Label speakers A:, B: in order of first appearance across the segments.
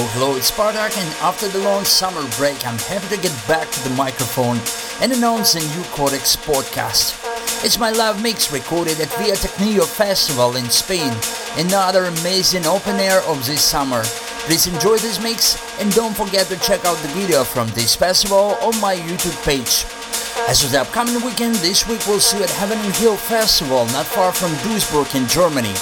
A: Hello, hello, it's Spartaque, and after the long summer break, I'm happy to get back to the microphone and announce a new Codex podcast. It's my live mix recorded at Villatechnillo Festival in Spain, another amazing open air of this summer. Please enjoy this mix and don't forget to check out the video from this festival on my YouTube page. As for the upcoming weekend, this week we'll see you at Heaven and Hill Festival, not far from Duisburg in Germany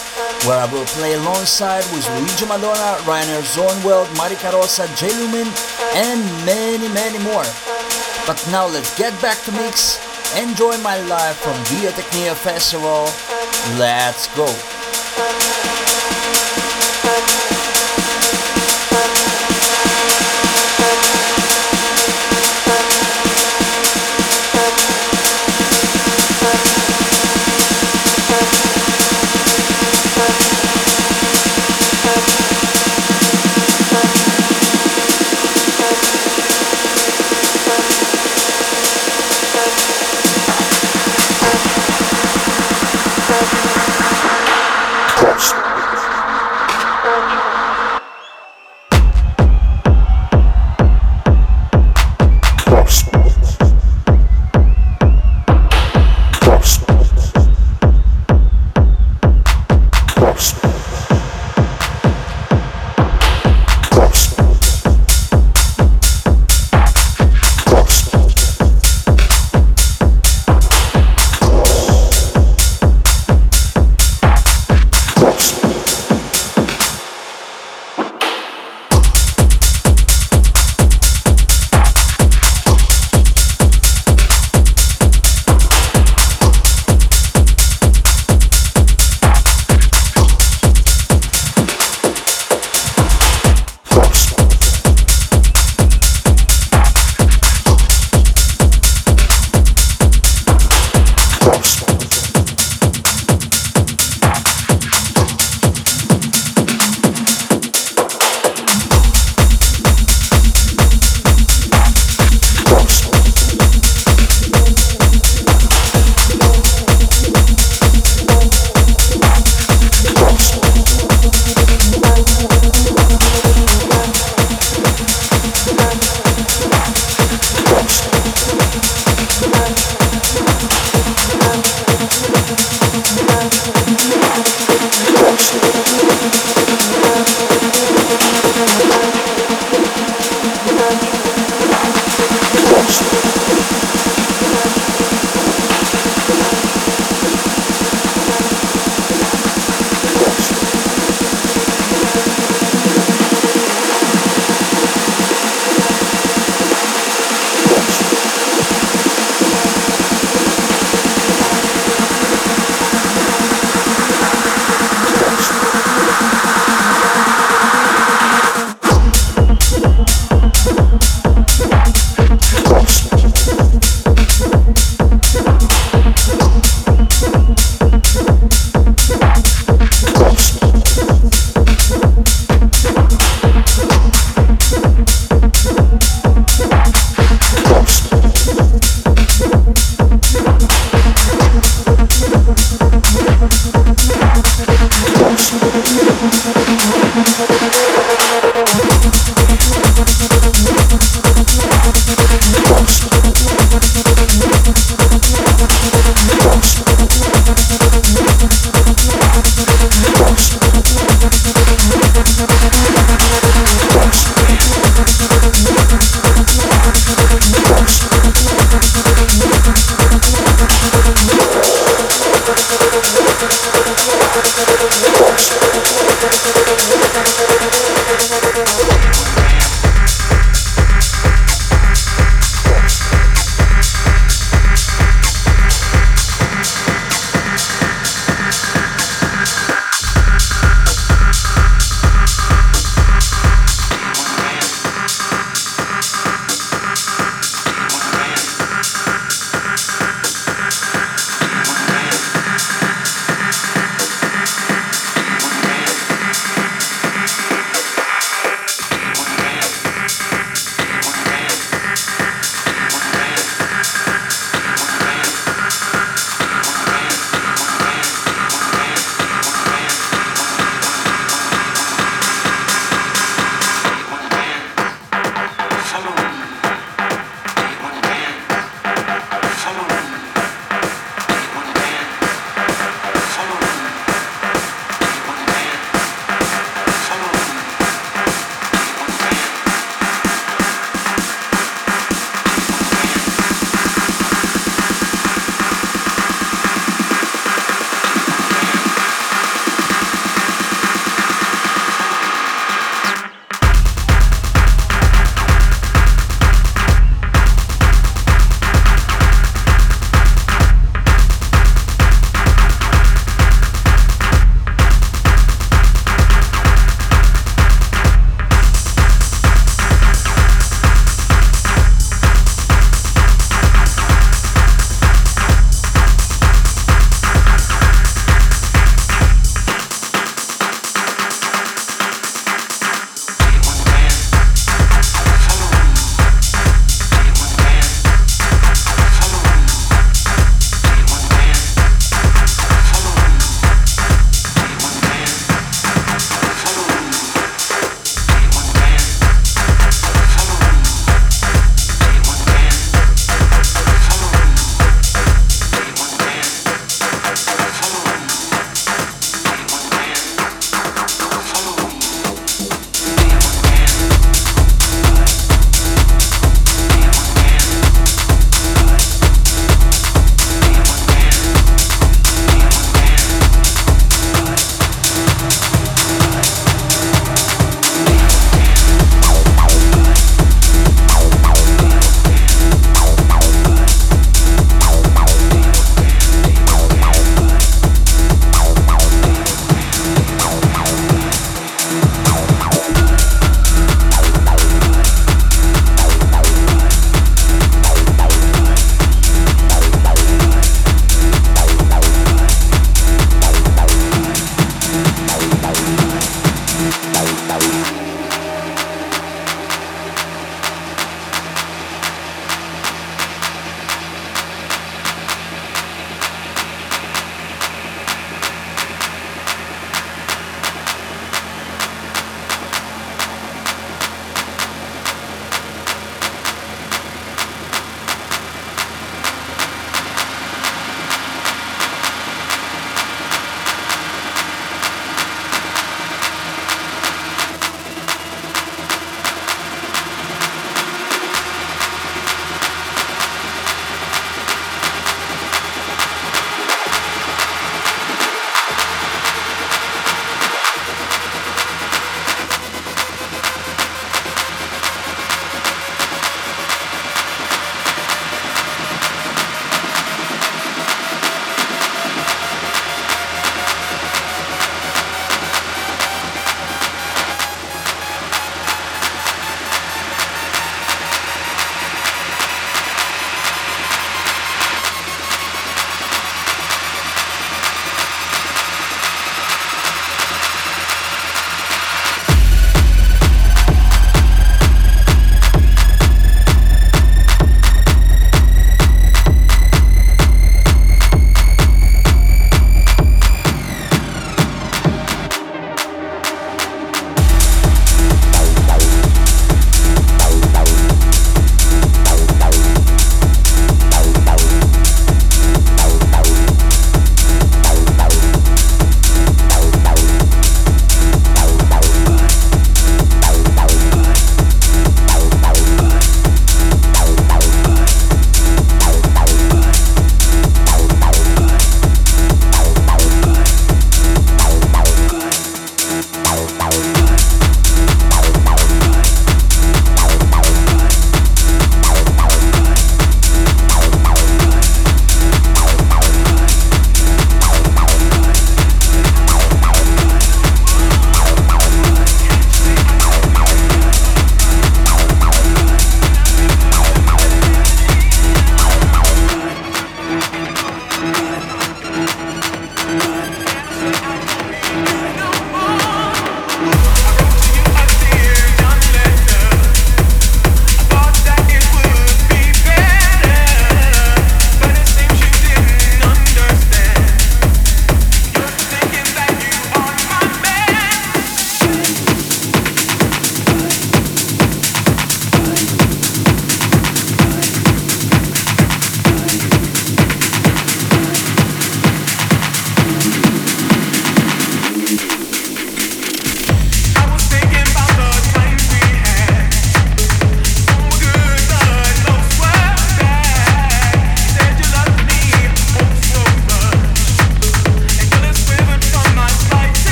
A: where I will play alongside with Luigi Madonna, Rainer Zonneveld, Marika Rossa, Jay Lumen, and many, many more. But now let's get back to mix. Enjoy my live from Villatechnillo Festival. Let's go.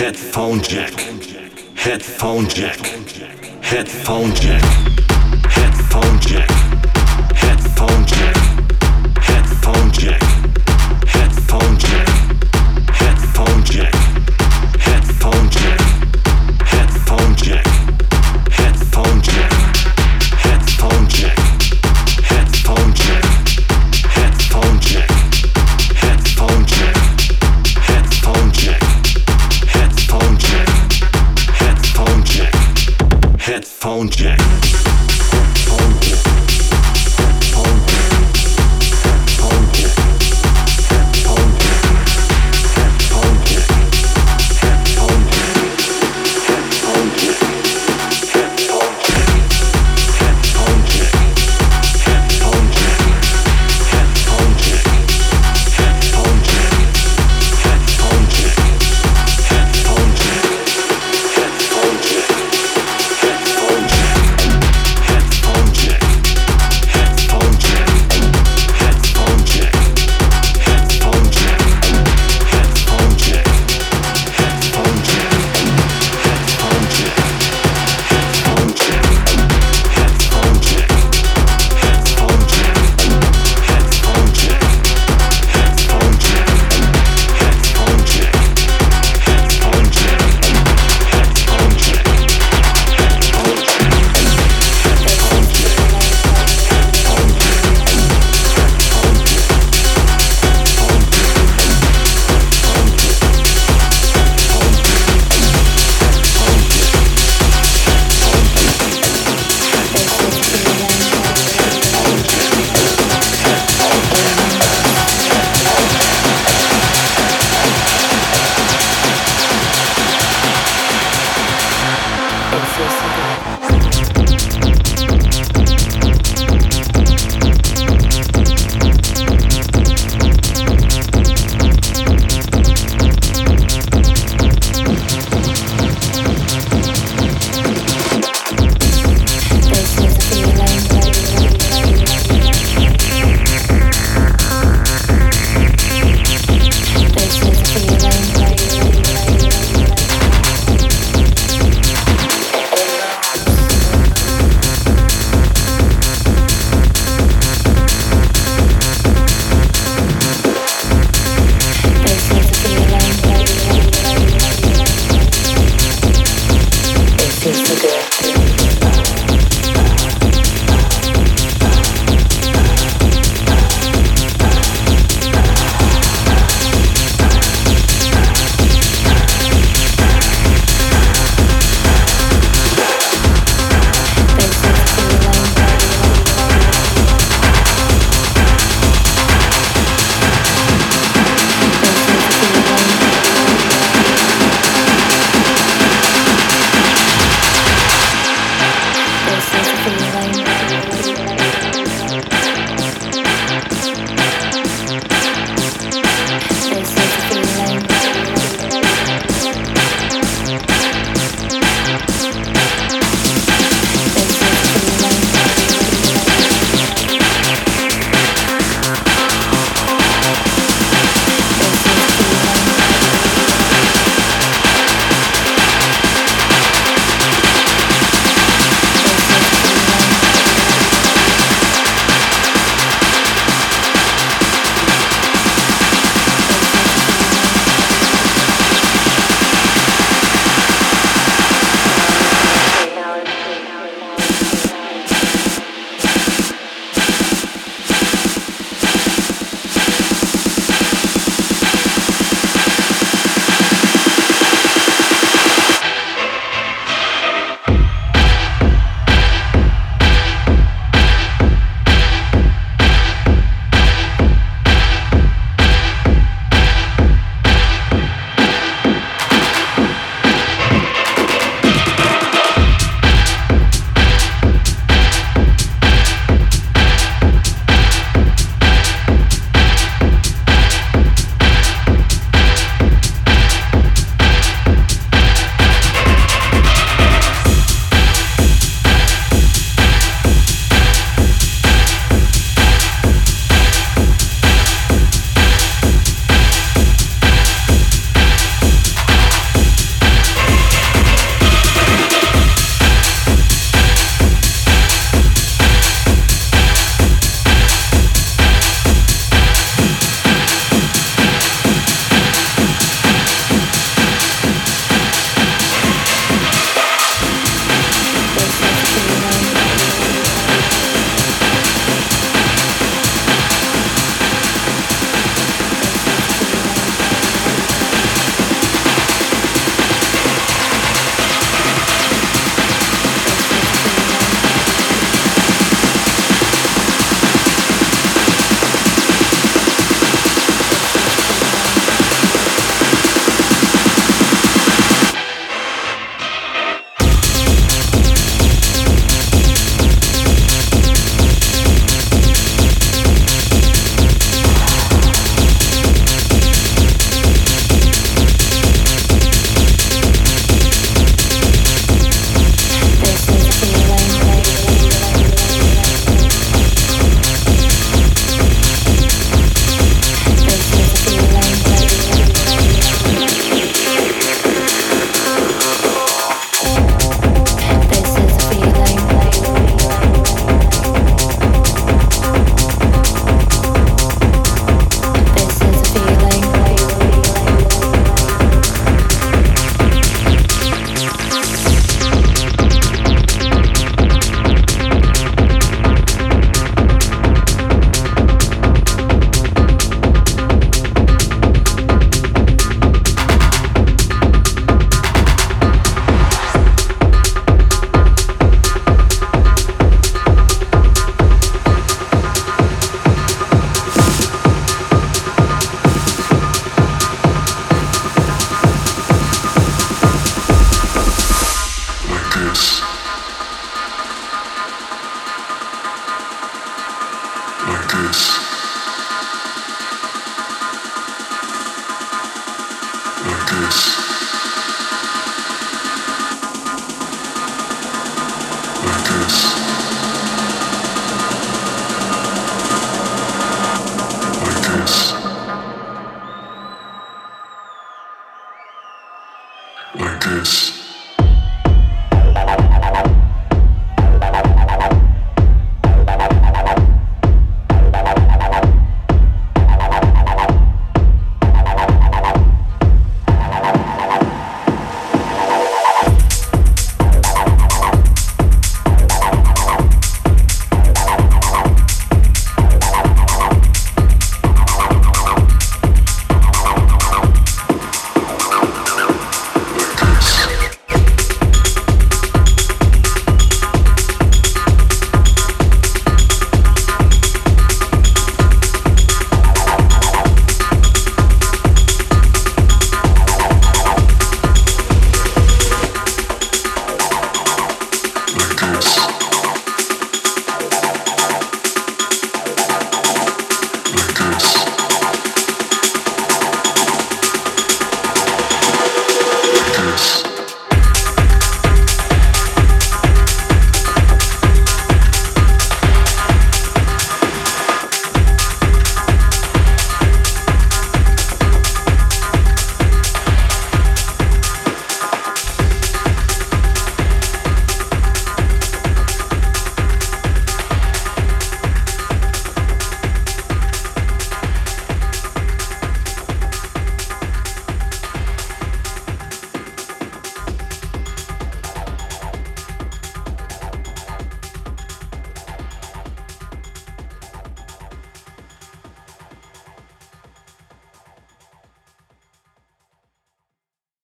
B: Headphone jack. Headphone jack. Headphone jack. Headphone jack. Headphone jack. Headphone jack. Headphone jack. Headphone jack. sound check.